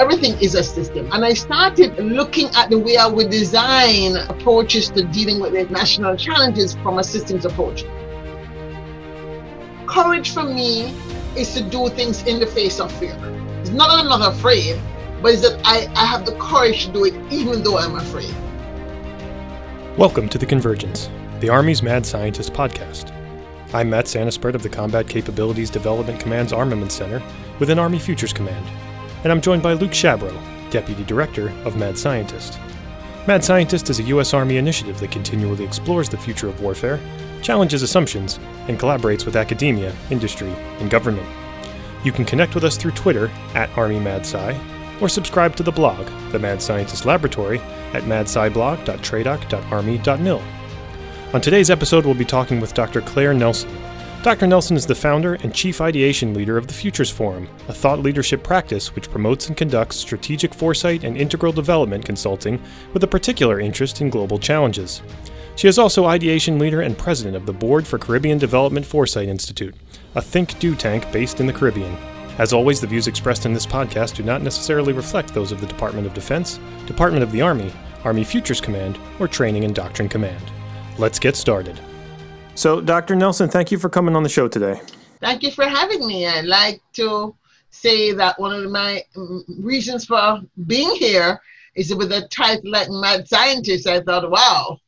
everything is a system. And I started looking at the way I would design approaches to dealing with the national challenges from a systems approach. Courage for me is to do things in the face of fear. It's not that I'm not afraid, but it's that I, I have the courage to do it even though I'm afraid. Welcome to The Convergence, the Army's Mad Scientist podcast. I'm Matt Santaspirt of the Combat Capabilities Development Command's Armament Center within Army Futures Command and I'm joined by Luke Shabro, Deputy Director of Mad Scientist. Mad Scientist is a U.S. Army initiative that continually explores the future of warfare, challenges assumptions, and collaborates with academia, industry, and government. You can connect with us through Twitter at ArmyMadSci or subscribe to the blog, The Mad Scientist Laboratory, at madsciblog.tradoc.army.mil. On today's episode, we'll be talking with Dr. Claire Nelson, Dr. Nelson is the founder and chief ideation leader of the Futures Forum, a thought leadership practice which promotes and conducts strategic foresight and integral development consulting with a particular interest in global challenges. She is also ideation leader and president of the Board for Caribbean Development Foresight Institute, a think do tank based in the Caribbean. As always, the views expressed in this podcast do not necessarily reflect those of the Department of Defense, Department of the Army, Army Futures Command, or Training and Doctrine Command. Let's get started. So, Dr. Nelson, thank you for coming on the show today. Thank you for having me. I'd like to say that one of my mm, reasons for being here is with a title like Mad Scientist. I thought, wow,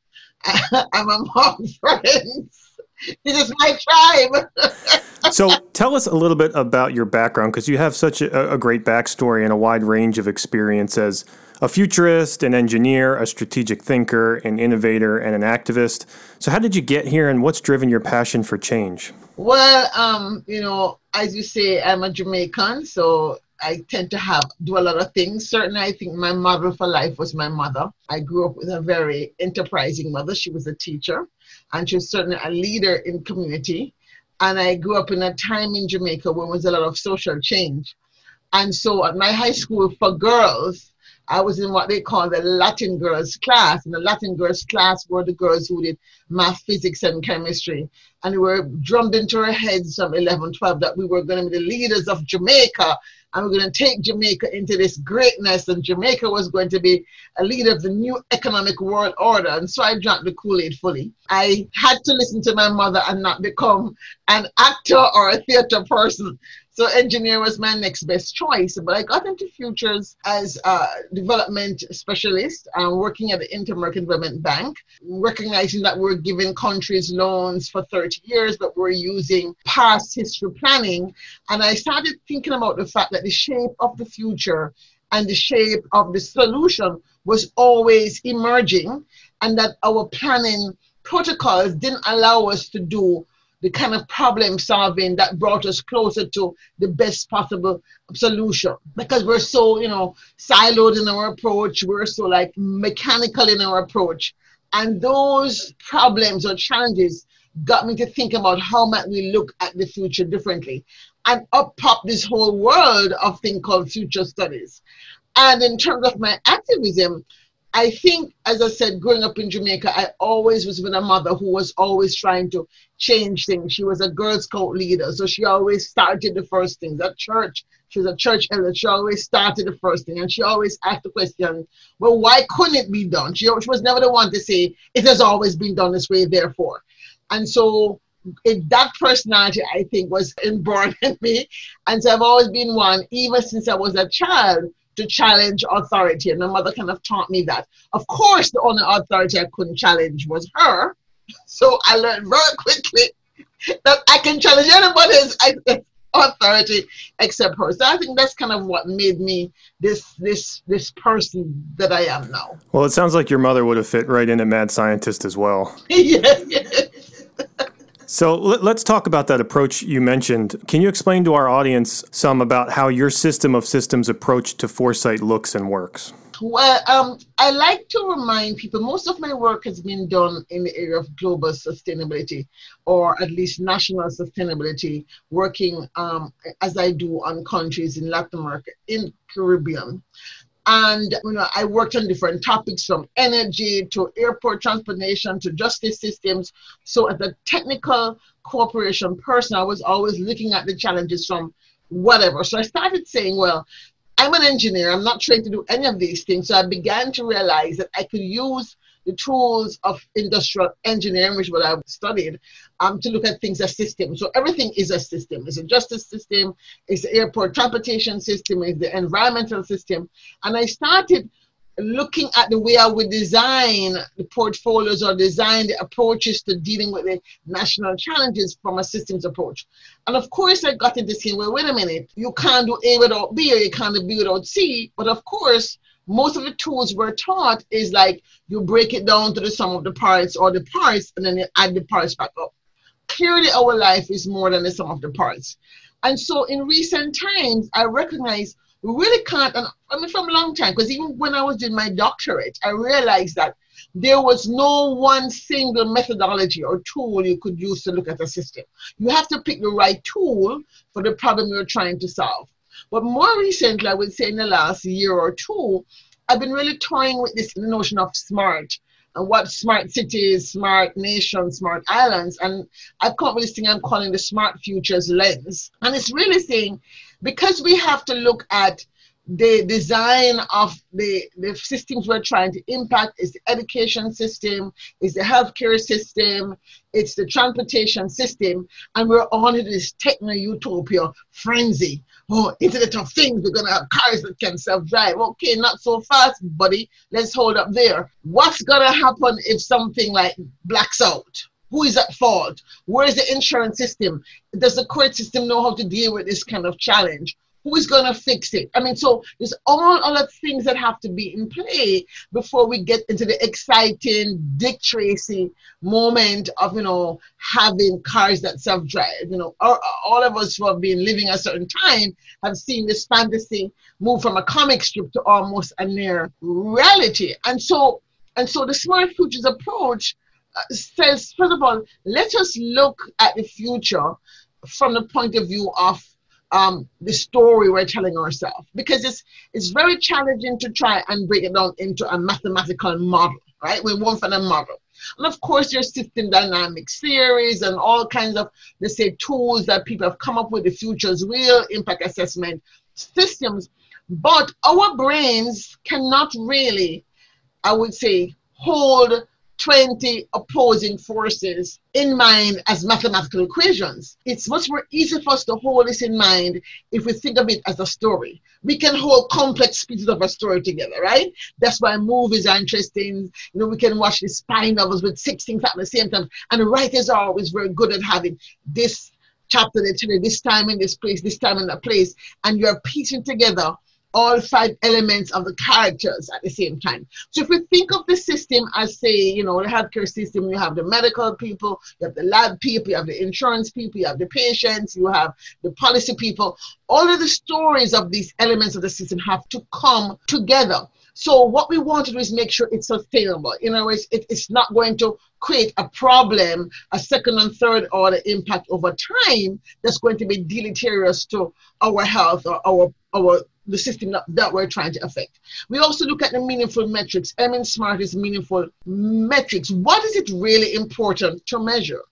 I'm among friends. This is my tribe. so tell us a little bit about your background because you have such a, a, great backstory and a wide range of experience as a futurist, an engineer, a strategic thinker, an innovator, and an activist. So, how did you get here, and what's driven your passion for change? Well, um, you know, as you say, I'm a Jamaican, so I tend to have do a lot of things. Certainly, I think my model for life was my mother. I grew up with a very enterprising mother. She was a teacher, and she was certainly a leader in community. And I grew up in a time in Jamaica when there was a lot of social change. And so, at my high school for girls, I was in what they call the Latin girls class. And the Latin girls class were the girls who did math, physics, and chemistry. And we were drummed into our heads from 11, 12 that we were going to be the leaders of Jamaica and we're going to take Jamaica into this greatness. And Jamaica was going to be a leader of the new economic world order. And so I drank the Kool Aid fully. I had to listen to my mother and not become an actor or a theater person. So engineer was my next best choice. But I got into futures as a development specialist, um, working at the Inter-American Development Bank, recognizing that we're giving countries loans for 30 years, but we're using past history planning. And I started thinking about the fact that the shape of the future and the shape of the solution was always emerging, and that our planning protocols didn't allow us to do the kind of problem solving that brought us closer to the best possible solution. Because we're so you know siloed in our approach we're so like mechanical in our approach. And those problems or challenges got me to think about how might we look at the future differently. And up popped this whole world of thing called future studies. And in terms of my activism I think, as I said, growing up in Jamaica, I always was with a mother who was always trying to change things. She was a Girl Scout leader, so she always started the first things. At church, she was a church elder. She always started the first thing, and she always asked the question, "Well, why couldn't it be done?" She, she was never the one to say it has always been done this way, therefore. And so it, that personality, I think, was inborn in me, and so I've always been one, even since I was a child to challenge authority. And my mother kind of taught me that. Of course, the only authority I couldn't challenge was her. So I learned very quickly that I can challenge anybody's authority except her. So I think that's kind of what made me this this this person that I am now. Well, it sounds like your mother would have fit right in a mad scientist as well. yes. So let's talk about that approach you mentioned. Can you explain to our audience some about how your system of systems approach to foresight looks and works? Well, um, I like to remind people most of my work has been done in the area of global sustainability or at least national sustainability, working um, as I do on countries in Latin America, in Caribbean. And you know, I worked on different topics from energy to airport transportation to justice systems. So as a technical cooperation person, I was always looking at the challenges from whatever. So I started saying, well, I'm an engineer. I'm not trained to do any of these things. So I began to realize that I could use the tools of industrial engineering, which is what I've studied, um, to look at things as systems. So everything is a system. It's a justice system, it's the airport transportation system, it's the environmental system. And I started looking at the way I would design the portfolios or design the approaches to dealing with the national challenges from a systems approach. And of course, I got into saying, well, wait a minute, you can't do A without B or you can't do B without C. But of course, most of the tools we're taught is like you break it down to the sum of the parts or the parts and then you add the parts back up. Clearly, our life is more than the sum of the parts. And so in recent times, I recognize we really can't, and I mean from a long time, because even when I was doing my doctorate, I realized that there was no one single methodology or tool you could use to look at a system. You have to pick the right tool for the problem you're trying to solve. But more recently, I would say in the last year or two, I've been really toying with this notion of smart and what smart cities, smart nations, smart islands. And I've come up with this thing I'm calling the smart futures lens. And it's really saying because we have to look at the design of the, the systems we're trying to impact is the education system, is the healthcare system, it's the transportation system, and we're on this techno utopia frenzy. Oh, Internet of Things, we're gonna have cars that can self-drive. Okay, not so fast, buddy. Let's hold up there. What's gonna happen if something like blacks out? Who is at fault? Where is the insurance system? Does the court system know how to deal with this kind of challenge? Who is going to fix it? I mean, so there's all other things that have to be in play before we get into the exciting Dick Tracy moment of, you know, having cars that self drive. You know, all, all of us who have been living a certain time have seen this fantasy move from a comic strip to almost a near reality. And so, and so the smart futures approach uh, says, first of all, let us look at the future from the point of view of um, the story we're telling ourselves because it's it's very challenging to try and break it down into a mathematical model, right? We want for a model. And of course, there's system dynamics theories and all kinds of, let's say, tools that people have come up with, the future's real impact assessment systems. But our brains cannot really, I would say, hold 20 opposing forces in mind as mathematical equations. It's much more easy for us to hold this in mind if we think of it as a story. We can hold complex pieces of a story together, right? That's why movies are interesting. You know, we can watch these spy novels with six things at the same time. And writers are always very good at having this chapter they tell this time in this place, this time in that place, and you're piecing together all five elements of the characters at the same time. So if we think of the system as say, you know, the healthcare system, you have the medical people, you have the lab people, you have the insurance people, you have the patients, you have the policy people. All of the stories of these elements of the system have to come together. So what we want to do is make sure it's sustainable. In other words, it, it's not going to create a problem, a second and third order impact over time that's going to be deleterious to our health or our our the system that, that we're trying to affect. We also look at the meaningful metrics. I mean, SMART is meaningful metrics. What is it really important to measure?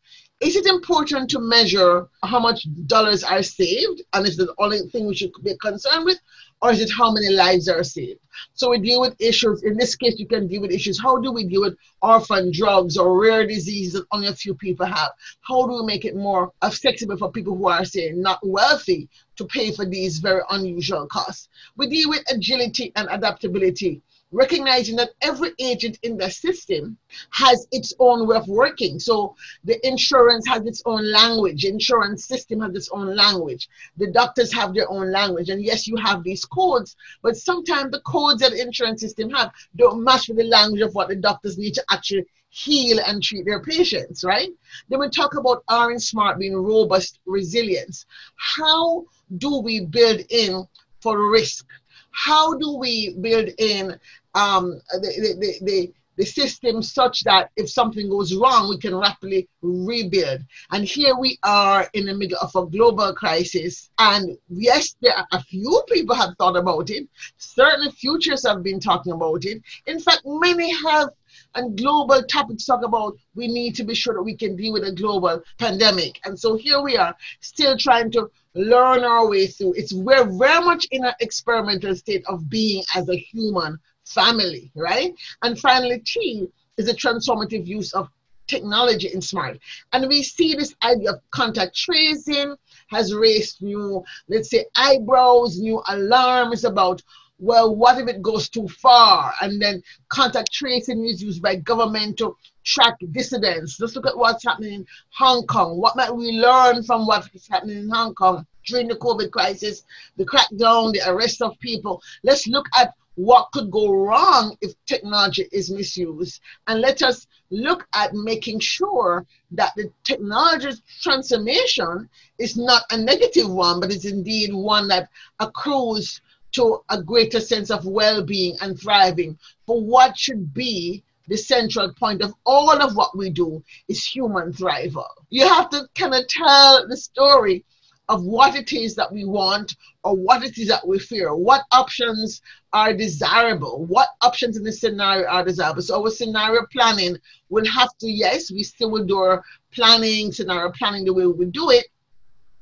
Is it important to measure how much dollars are saved and is the only thing we should be concerned with? Or is it how many lives are saved? So we deal with issues. In this case, you can deal with issues. How do we deal with orphan drugs or rare diseases that only a few people have? How do we make it more accessible for people who are, say, not wealthy to pay for these very unusual costs? We deal with agility and adaptability recognizing that every agent in the system has its own way of working. So the insurance has its own language, insurance system has its own language, the doctors have their own language. And yes, you have these codes, but sometimes the codes that the insurance system have don't match with the language of what the doctors need to actually heal and treat their patients, right? Then we talk about R and Smart being robust resilience. How do we build in for risk? How do we build in um, the, the, the, the system such that if something goes wrong, we can rapidly rebuild. And here we are in the middle of a global crisis. And yes, there are a few people have thought about it. Certainly, futures have been talking about it. In fact, many have and global topics talk about we need to be sure that we can deal with a global pandemic. And so here we are, still trying to learn our way through. It's we're very much in an experimental state of being as a human family, right? And finally, T is a transformative use of technology in smart. And we see this idea of contact tracing has raised new, let's say, eyebrows, new alarms about well, what if it goes too far? And then contact tracing is used by government to track dissidents. Let's look at what's happening in Hong Kong. What might we learn from what is happening in Hong Kong during the COVID crisis, the crackdown, the arrest of people? Let's look at what could go wrong if technology is misused. And let us look at making sure that the technology's transformation is not a negative one, but is indeed one that accrues to a greater sense of well being and thriving for what should be the central point of all of what we do is human thrival. You have to kind of tell the story of what it is that we want or what it is that we fear, what options are desirable, what options in the scenario are desirable. So our scenario planning will have to, yes, we still will do our planning, scenario planning the way we do it,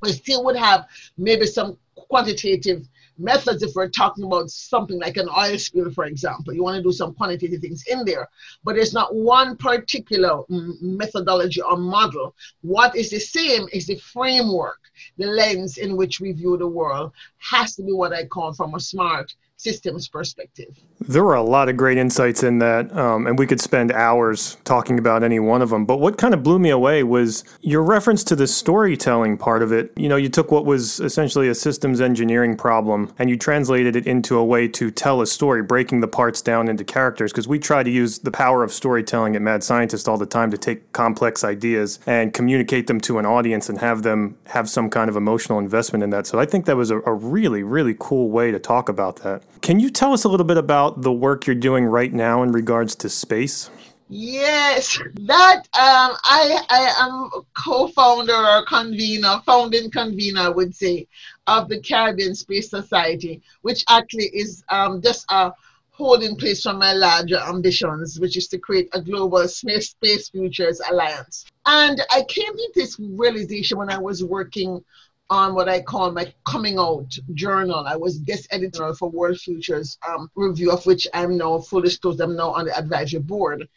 we still would have maybe some quantitative methods if we're talking about something like an oil spill, for example. You want to do some quantitative things in there, but there's not one particular methodology or model. What is the same is the framework, the lens in which we view the world has to be what I call from a smart systems perspective. There were a lot of great insights in that, um, and we could spend hours talking about any one of them. But what kind of blew me away was your reference to the storytelling part of it. You know, you took what was essentially a systems engineering problem and you translated it into a way to tell a story, breaking the parts down into characters. Because we try to use the power of storytelling at Mad Scientist all the time to take complex ideas and communicate them to an audience and have them have some kind of emotional investment in that. So I think that was a, a really, really cool way to talk about that. Can you tell us a little bit about the work you're doing right now in regards to space? Yes, that um, I I am co-founder or convener, founding convener, I would say, of the Caribbean Space Society, which actually is um, just a holding place for my larger ambitions, which is to create a global space space futures alliance. And I came to this realization when I was working on what I call my coming out journal. I was guest editor for World Futures um, review, of which I'm now full disclosure, I'm now on the advisory board.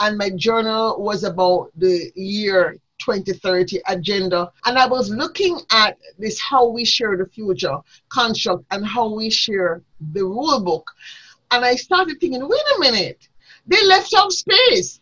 And my journal was about the year 2030 agenda. And I was looking at this how we share the future construct and how we share the rule book. And I started thinking, wait a minute, they left out space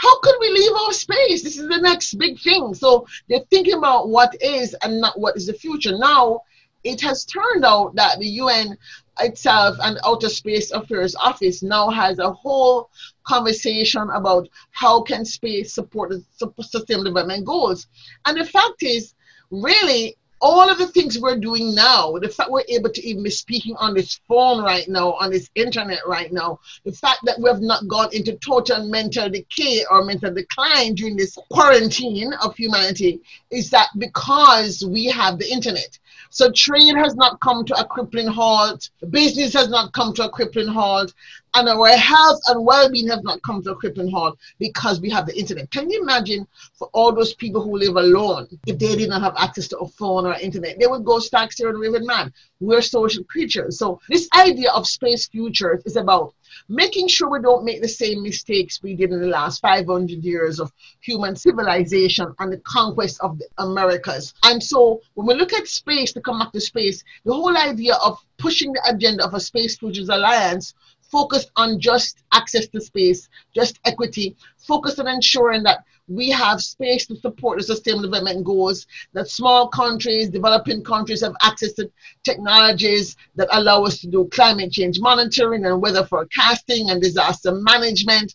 how could we leave our space? This is the next big thing. So they're thinking about what is and not what is the future. Now, it has turned out that the UN itself and Outer Space Affairs Office now has a whole conversation about how can space support the sustainable development goals. And the fact is, really, all of the things we're doing now, the fact we're able to even be speaking on this phone right now, on this internet right now, the fact that we have not gone into total mental decay or mental decline during this quarantine of humanity is that because we have the internet. So trade has not come to a crippling halt, business has not come to a crippling halt, and our health and well-being have not come to a crippling halt because we have the internet. Can you imagine for all those people who live alone, if they did not have access to a phone or internet, they would go stark, staring, raving mad. We're social creatures. So this idea of space futures is about making sure we don't make the same mistakes we did in the last 500 years of human civilization and the conquest of the Americas. And so when we look at space, to come back to space, the whole idea of pushing the agenda of a Space Futures Alliance focused on just access to space, just equity, focused on ensuring that we have space to support the sustainable development goals, that small countries, developing countries have access to technologies that allow us to do climate change monitoring and weather forecasting and disaster management,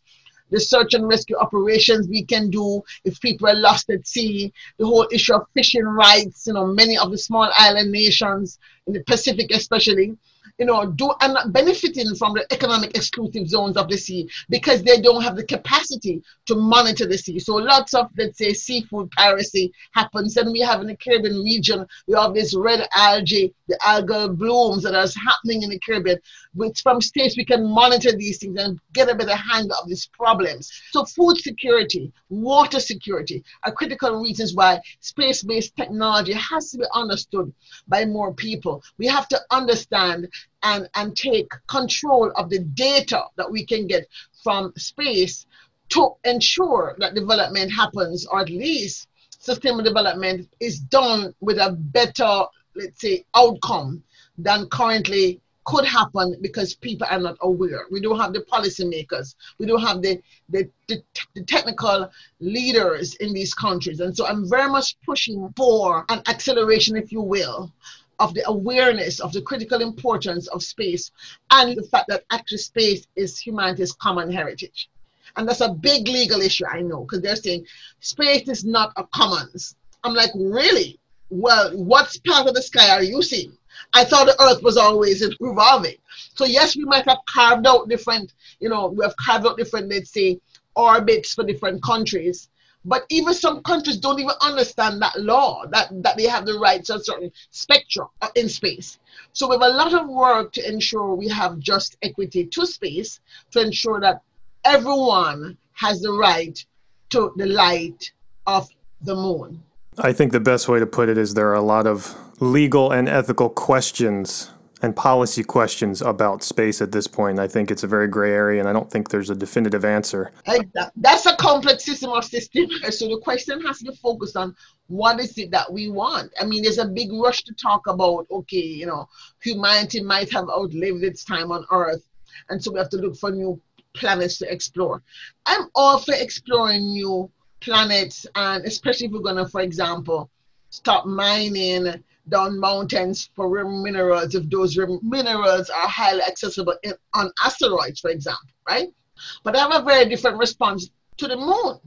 the search and rescue operations we can do if people are lost at sea, the whole issue of fishing rights, you know, many of the small island nations in the Pacific especially, you know, do not benefiting from the economic exclusive zones of the sea because they don't have the capacity to monitor the sea. So lots of, let's say, seafood piracy happens. And we have in the Caribbean region, we have this red algae, the algal blooms that are happening in the Caribbean. Which from states we can monitor these things and get a better handle of these problems. So food security, water security are critical reasons why space-based technology has to be understood by more people. We have to understand and, and take control of the data that we can get from space to ensure that development happens, or at least sustainable development is done with a better, let's say, outcome than currently could happen because people are not aware. We don't have the policymakers. We don't have the, the, the, the, technical leaders in these countries. And so I'm very much pushing for an acceleration, if you will, of the awareness of the critical importance of space and the fact that actually space is humanity's common heritage. And that's a big legal issue, I know, because they're saying space is not a commons. I'm like, really? Well, what part of the sky are you seeing? I thought the earth was always revolving. So yes, we might have carved out different, you know, we have carved out different, let's say, orbits for different countries. But even some countries don't even understand that law, that, that they have the right to a certain spectrum uh, in space. So we have a lot of work to ensure we have just equity to space, to ensure that everyone has the right to the light of the moon. I think the best way to put it is there are a lot of legal and ethical questions and policy questions about space at this point. I think it's a very gray area, and I don't think there's a definitive answer. That's a complex system of system. So the question has to focus on what is it that we want. I mean, there's a big rush to talk about, okay, you know, humanity might have outlived its time on Earth, and so we have to look for new planets to explore. I'm all for exploring new planets, and especially if we're going to, for example, stop mining down mountains for rare minerals if those rare minerals are highly accessible in, on asteroids, for example, right? But I have a very different response to the moon.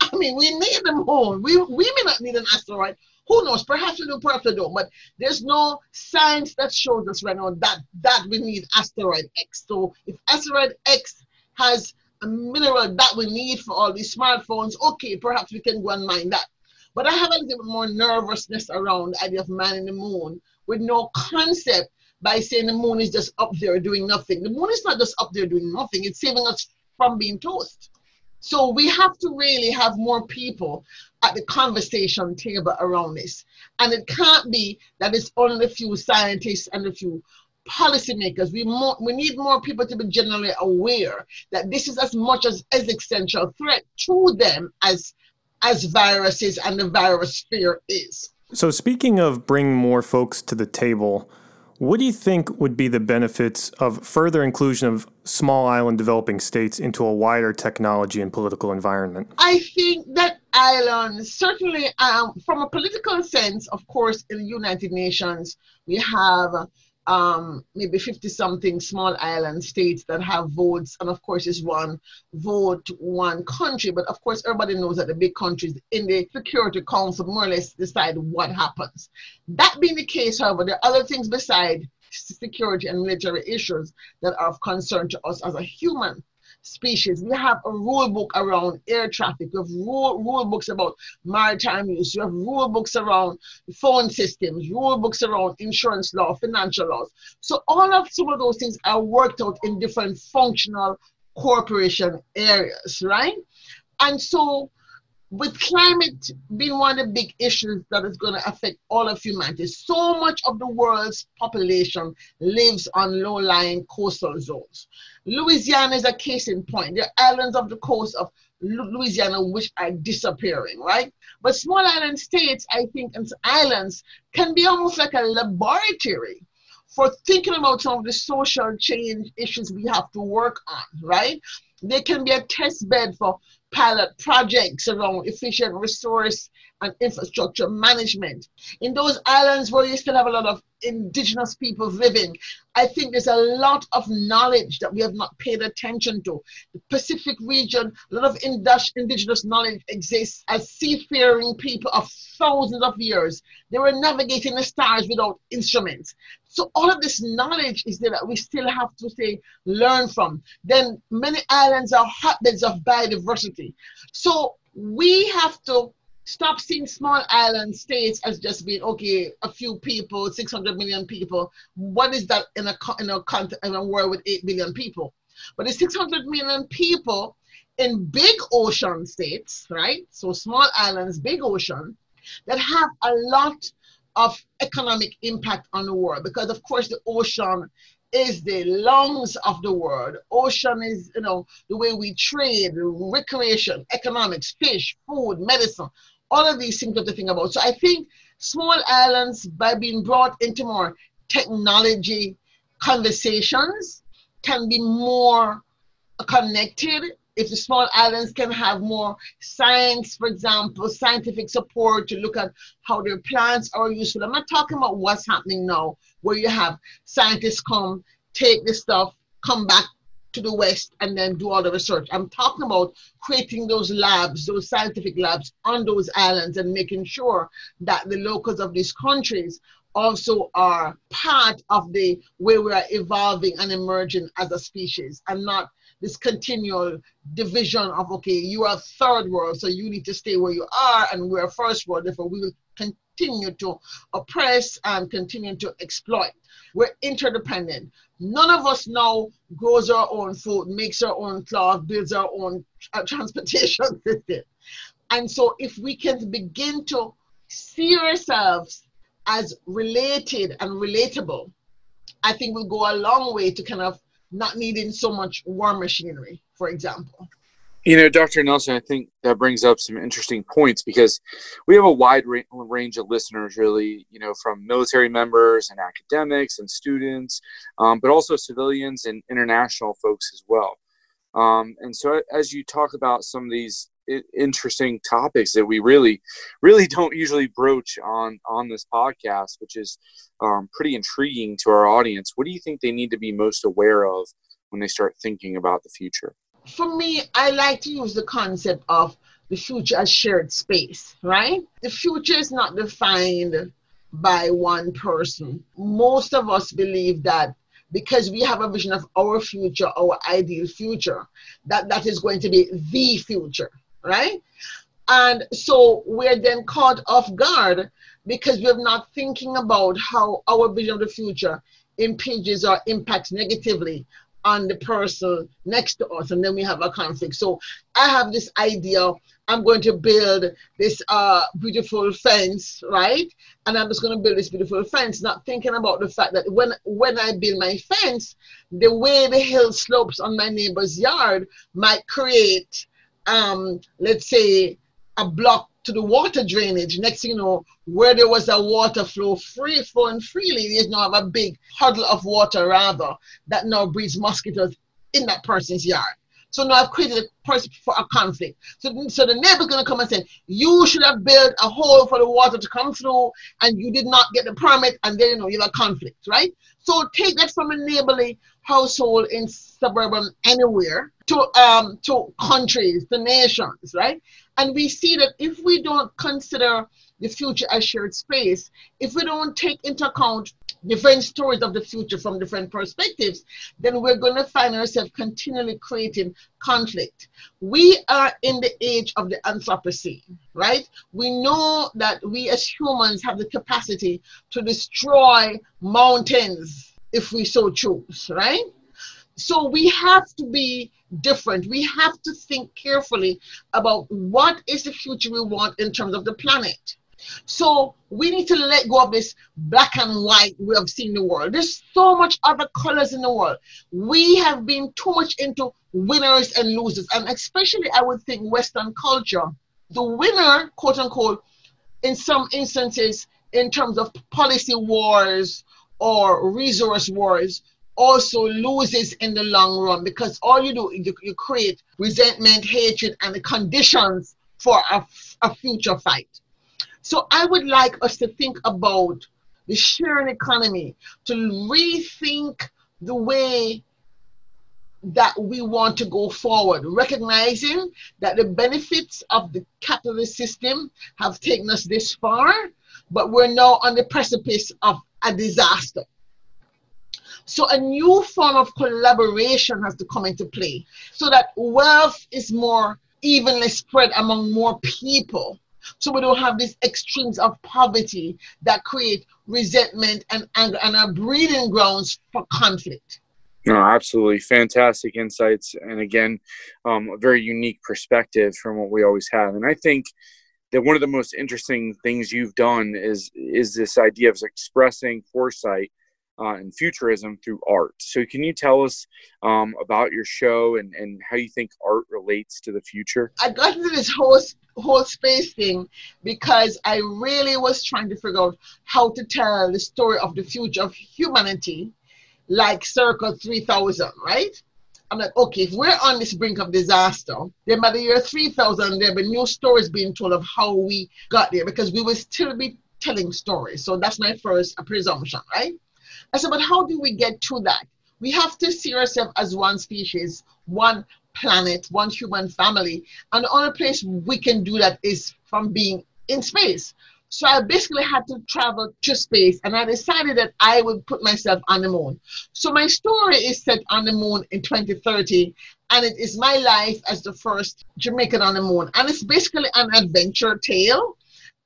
I mean, we need the moon. We, we may not need an asteroid. Who knows? Perhaps we do, perhaps we don't. But there's no science that shows us right now that, that we need asteroid X. So if asteroid X has a mineral that we need for all these smartphones, okay, perhaps we can go and mine that. But I have a little bit more nervousness around the idea of man in the moon with no concept by saying the moon is just up there doing nothing. The moon is not just up there doing nothing, it's saving us from being toast. So we have to really have more people at the conversation table around this. And it can't be that it's only a few scientists and a few policymakers. We, we need more people to be generally aware that this is as much as existential threat to them as as viruses and the virus sphere is. So, speaking of bringing more folks to the table, what do you think would be the benefits of further inclusion of small island developing states into a wider technology and political environment? I think that islands, certainly um, from a political sense, of course, in the United Nations, we have um, maybe 50 something small island states that have votes, and of course, it's one vote, one country. But of course, everybody knows that the big countries in the Security Council more or less decide what happens. That being the case, however, there are other things beside security and military issues that are of concern to us as a human species. We have a rule book around air traffic. We have rule, rule books about maritime use. We have rule books around phone systems, rule books around insurance law, financial laws. So all of some of those things are worked out in different functional corporation areas, right? And so with climate being one of the big issues that is going to affect all of humanity, so much of the world's population lives on low-lying coastal zones. Louisiana is a case in point. Are islands of the coast of Louisiana which are disappearing, right? But small island states, I think, and islands can be almost like a laboratory for thinking about some of the social change issues we have to work on, right? They can be a test bed for pilot projects around efficient resource and infrastructure management. In those islands where you still have a lot of indigenous people living, I think there's a lot of knowledge that we have not paid attention to. The Pacific region, a lot of indigenous knowledge exists as seafaring people of thousands of years. They were navigating the stars without instruments. So all of this knowledge is there that we still have to say learn from. Then many islands are hotbeds of biodiversity. So we have to stop seeing small island states as just being okay a few people 600 million people. What is that in a in a, in a world with 8 billion people? But the 600 million people in big ocean states right? So small islands big ocean that have a lot of economic impact on the world. Because of course the ocean is the lungs of the world. Ocean is, you know, the way we trade, recreation, economics, fish, food, medicine, all of these things we have to think about. So I think small islands, by being brought into more technology conversations, can be more connected. If the small islands can have more science, for example, scientific support to look at how their plants are useful. I'm not talking about what's happening now, where you have scientists come, take the stuff, come back to the West and then do all the research. I'm talking about creating those labs, those scientific labs on those islands and making sure that the locals of these countries also are part of the way we are evolving and emerging as a species and not this continual division of okay you are third world so you need to stay where you are and we're first world therefore we will continue to oppress and continue to exploit we're interdependent None of us now grows our own food, makes our own cloth, builds our own uh, transportation system. And so, if we can begin to see ourselves as related and relatable, I think we'll go a long way to kind of not needing so much war machinery, for example. You know, Dr. Nelson, I think that brings up some interesting points because we have a wide ra- range of listeners, really, you know, from military members and academics and students, um, but also civilians and international folks as well. Um, and so, as you talk about some of these interesting topics that we really, really don't usually broach on on this podcast, which is um, pretty intriguing to our audience, what do you think they need to be most aware of when they start thinking about the future? For me, I like to use the concept of the future as shared space, right? The future is not defined by one person. Most of us believe that because we have a vision of our future, our ideal future, that that is going to be the future, right? And so we're then caught off guard because we're not thinking about how our vision of the future impinges or impacts negatively on the person next to us and then we have a conflict. So i have this idea i'm going to build this uh, beautiful fence right? And i'm just going to build this beautiful fence not thinking about the fact that when when i build my fence the way the hill slopes on my neighbor's yard might create um, let's say a block to the water drainage. Next thing you know, where there was a water flow free flowing freely, there's now have a big huddle of water rather that now breeds mosquitoes in that person's yard. So now I've created a person for a conflict. So, so the neighbor's gonna come and say, you should have built a hole for the water to come through and you did not get the permit and then you know you have a conflict, right? So take that from a neighborly household in suburban anywhere to um to countries, to nations, right? And we see that if we don't consider the future as shared space, if we don't take into account different stories of the future from different perspectives, then we're going to find ourselves continually creating conflict. We are in the age of the Anthropocene, right? We know that we as humans have the capacity to destroy mountains if we so choose, right? So we have to be different. We have to think carefully about what is the future we want in terms of the planet. So we need to let go of this black and white way of seeing the world. There's so much other colors in the world. We have been too much into winners and losers, and especially I would think Western culture. The winner, quote unquote, in some instances, in terms of policy wars or resource wars, also loses in the long run because all you do you, you create resentment, hatred, and the conditions for a, a future fight. So I would like us to think about the sharing economy, to rethink the way that we want to go forward, recognizing that the benefits of the capitalist system have taken us this far, but we're now on the precipice of a disaster. So a new form of collaboration has to come into play so that wealth is more evenly spread among more people. So we don't have these extremes of poverty that create resentment and anger and are breeding grounds for conflict. No, absolutely fantastic insights, and again, um, a very unique perspective from what we always have. And I think that one of the most interesting things you've done is is this idea of expressing foresight uh, and futurism through art. So, can you tell us um, about your show and, and how you think art relates to the future? I got into this whole whole space thing because I really was trying to figure out how to tell the story of the future of humanity like circa 3000, right? I'm like, okay, if we're on this brink of disaster, then by the year 3000, there'll be new stories being told of how we got there because we will still be telling stories. So that's my first presumption, right? I said, but how do we get to that? We have to see ourselves as one species, one planet, one human family. And the only place we can do that is from being in space. So I basically had to travel to space and I decided that I would put myself on the moon. So my story is set on the moon in 2030 and it is my life as the first Jamaican on the moon. And it's basically an adventure tale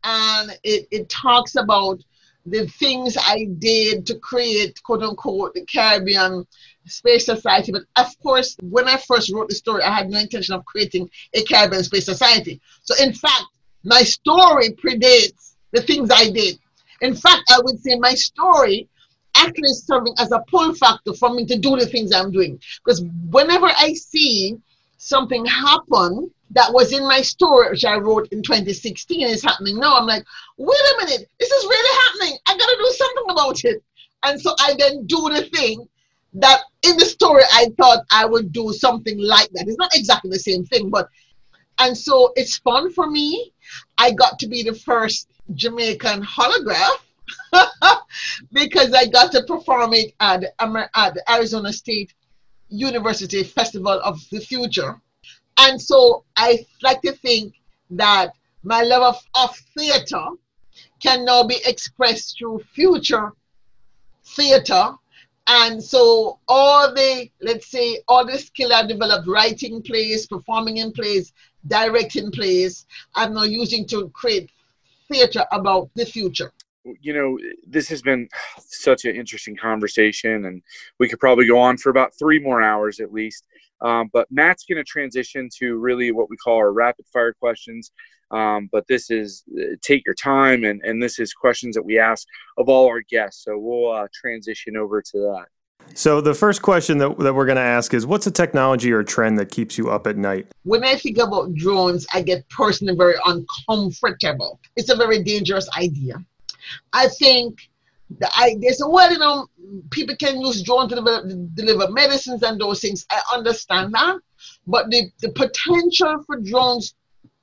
and it, it talks about the things I did to create, quote unquote, the Caribbean Space Society. But of course, when I first wrote the story, I had no intention of creating a Caribbean Space Society. So, in fact, my story predates the things I did. In fact, I would say my story actually is serving as a pull factor for me to do the things I'm doing. Because whenever I see something happen that was in my story, which I wrote in 2016, is happening now, I'm like, wait a minute, this is really happening. I gotta do something about it. And so I then do the thing that in the story I thought I would do something like that. It's not exactly the same thing, but and so it's fun for me. I got to be the first Jamaican holograph because I got to perform it at, at the Arizona State University Festival of the Future. And so I like to think that my love of, of theater can now be expressed through future theater. And so all the, let's say, all the skill I developed writing plays, performing in plays, directing plays, I'm now using to create theater about the future you know this has been such an interesting conversation and we could probably go on for about three more hours at least um, but matt's going to transition to really what we call our rapid fire questions um, but this is uh, take your time and, and this is questions that we ask of all our guests so we'll uh, transition over to that so the first question that, that we're going to ask is what's a technology or trend that keeps you up at night? When I think about drones, I get personally very uncomfortable. It's a very dangerous idea. I think the, I, there's a well, you know, people can use drones to deliver, deliver medicines and those things. I understand that. But the, the potential for drones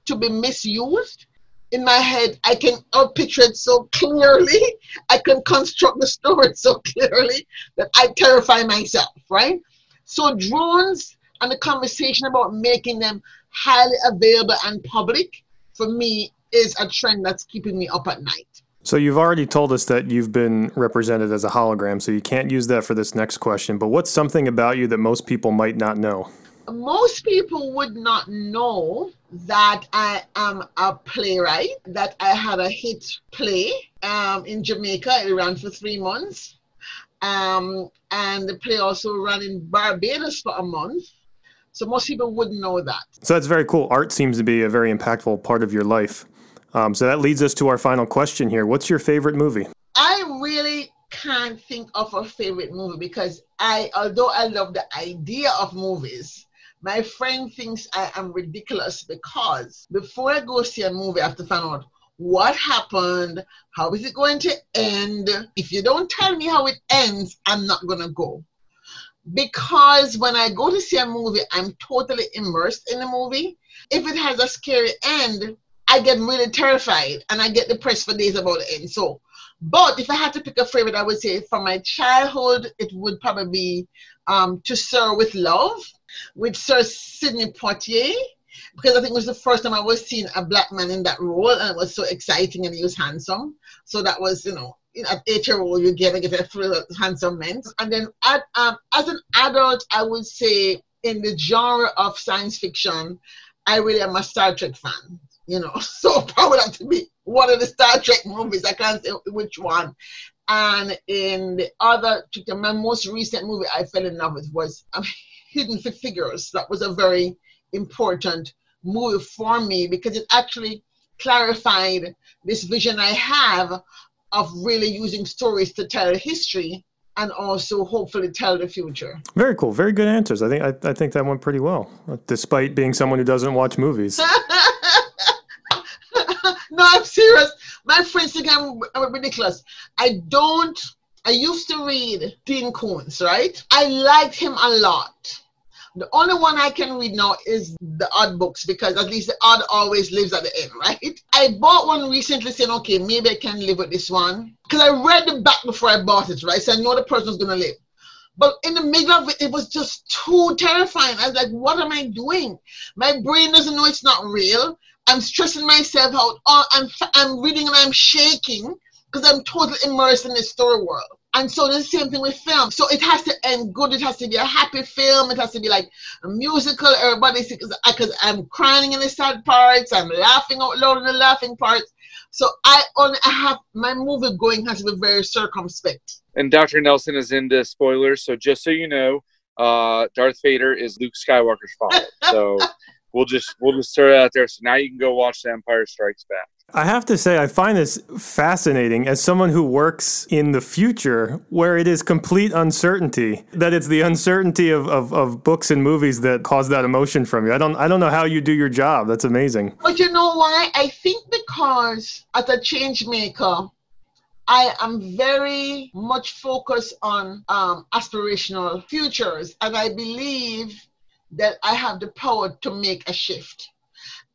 to be misused in my head, I can picture it so clearly. I can construct the story so clearly that I terrify myself, right? So drones and the conversation about making them highly available and public for me is a trend that's keeping me up at night. So you've already told us that you've been represented as a hologram, so you can't use that for this next question. But what's something about you that most people might not know? most people would not know that I am a playwright, that I had a hit play um, in Jamaica. It ran for three months. Um, and the play also ran in Barbados for a month. So most people wouldn't know that. So that's very cool. Art seems to be a very impactful part of your life. Um, so that leads us to our final question here. What's your favorite movie? I really can't think of a favorite movie because I, although I love the idea of movies, my friend thinks I am ridiculous because before I go see a movie, I have to find out what happened, how is it going to end. If you don't tell me how it ends, I'm not going to go. Because when I go to see a movie, I'm totally immersed in the movie. If it has a scary end, I get really terrified and I get depressed for days about the end. So, but if I had to pick a favorite, I would say from my childhood, it would probably be um, To Sir with Love with Sir Sidney Poitier because I think it was the first time I was seeing a black man in that role, and it was so exciting, and he was handsome. So that was, you know, at eight year old, you get, get a thrill of handsome men. And then at, um, as an adult, I would say in the genre of science fiction, I really am a Star Trek fan. You know, so probably have to be one of the Star Trek movies. I can't say which one. And in the other, my most recent movie I fell in love with was um, Hidden Figures. That was a very important movie for me because it actually clarified this vision I have of really using stories to tell history and also hopefully tell the future. Very cool. Very good answers. I think I, I think that went pretty well, despite being someone who doesn't watch movies. no, I'm serious. My friends think I'm, I'm ridiculous. I don't. I used to read Dean Koontz, right? I liked him a lot. The only one I can read now is the odd books because at least the odd always lives at the end, right? I bought one recently saying, okay, maybe I can live with this one. Because I read the back before I bought it, right? So I know the person's gonna live. But in the middle of it, it was just too terrifying. I was like, what am I doing? My brain doesn't know it's not real. I'm stressing myself out. Oh, I'm, I'm reading and I'm shaking because I'm totally immersed in this story world. And so the same thing with film. So it has to end good. It has to be a happy film. It has to be like a musical. Everybody because I'm crying in the sad parts. I'm laughing out loud in the laughing parts. So I only I have my movie going has to be very circumspect. And Dr. Nelson is into spoilers. So just so you know, uh, Darth Vader is Luke Skywalker's father. So we'll just we'll just throw it out there. So now you can go watch The Empire Strikes Back. I have to say, I find this fascinating as someone who works in the future where it is complete uncertainty, that it's the uncertainty of, of, of, books and movies that cause that emotion from you. I don't, I don't know how you do your job. That's amazing. But you know why? I think because as a change maker, I am very much focused on um, aspirational futures, and I believe that I have the power to make a shift.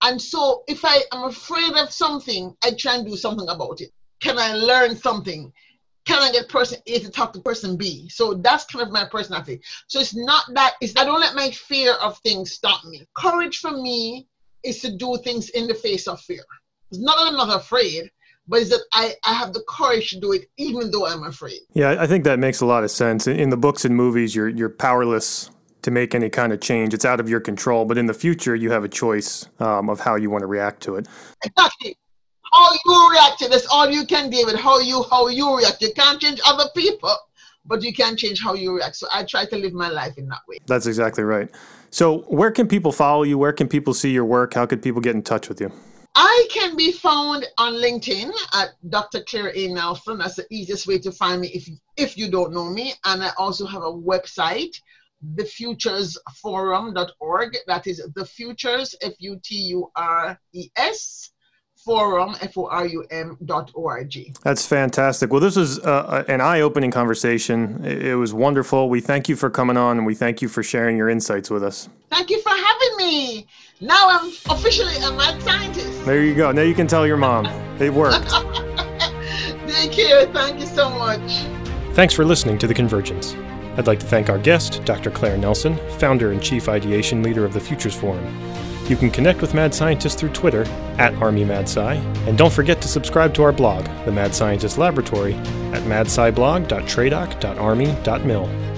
And so if I am afraid of something, I try and do something about it. Can I learn something? Can I get person A to talk to person B? So that's kind of my personality. So it's not that it's I don't let my fear of things stop me. Courage for me is to do things in the face of fear. It's not that I'm not afraid, but it's that I, I have the courage to do it even though I'm afraid. Yeah, I think that makes a lot of sense. In the books and movies, you're you're powerless to make any kind of change. It's out of your control, but in the future, you have a choice um, of how you want to react to it. Exactly. How you react to this, all you can, David. How you how you react. You can't change other people, but you can change how you react. So I try to live my life in that way. That's exactly right. So where can people follow you? Where can people see your work? How could people get in touch with you? I can be found on LinkedIn at Dr. Claire A. Nelson. That's the easiest way to find me if if you don't know me. And I also have a website, thefuturesforum.org. That is the futures, F U T U R E S, forum, F O R U M dot O R G. That's fantastic. Well, this was uh, an eye opening conversation. It was wonderful. We thank you for coming on and we thank you for sharing your insights with us. Thank you for having me. Now I'm officially a mad scientist. There you go. Now you can tell your mom. It worked. Thank you. Thank you so much. Thanks for listening to The Convergence. I'd like to thank our guest, Dr. Claire Nelson, founder and chief ideation leader of the Futures Forum. You can connect with Mad Scientists through Twitter at ArmyMadSci, and don't forget to subscribe to our blog, The Mad Scientist Laboratory, at madsciblog.tradoc.army.mil.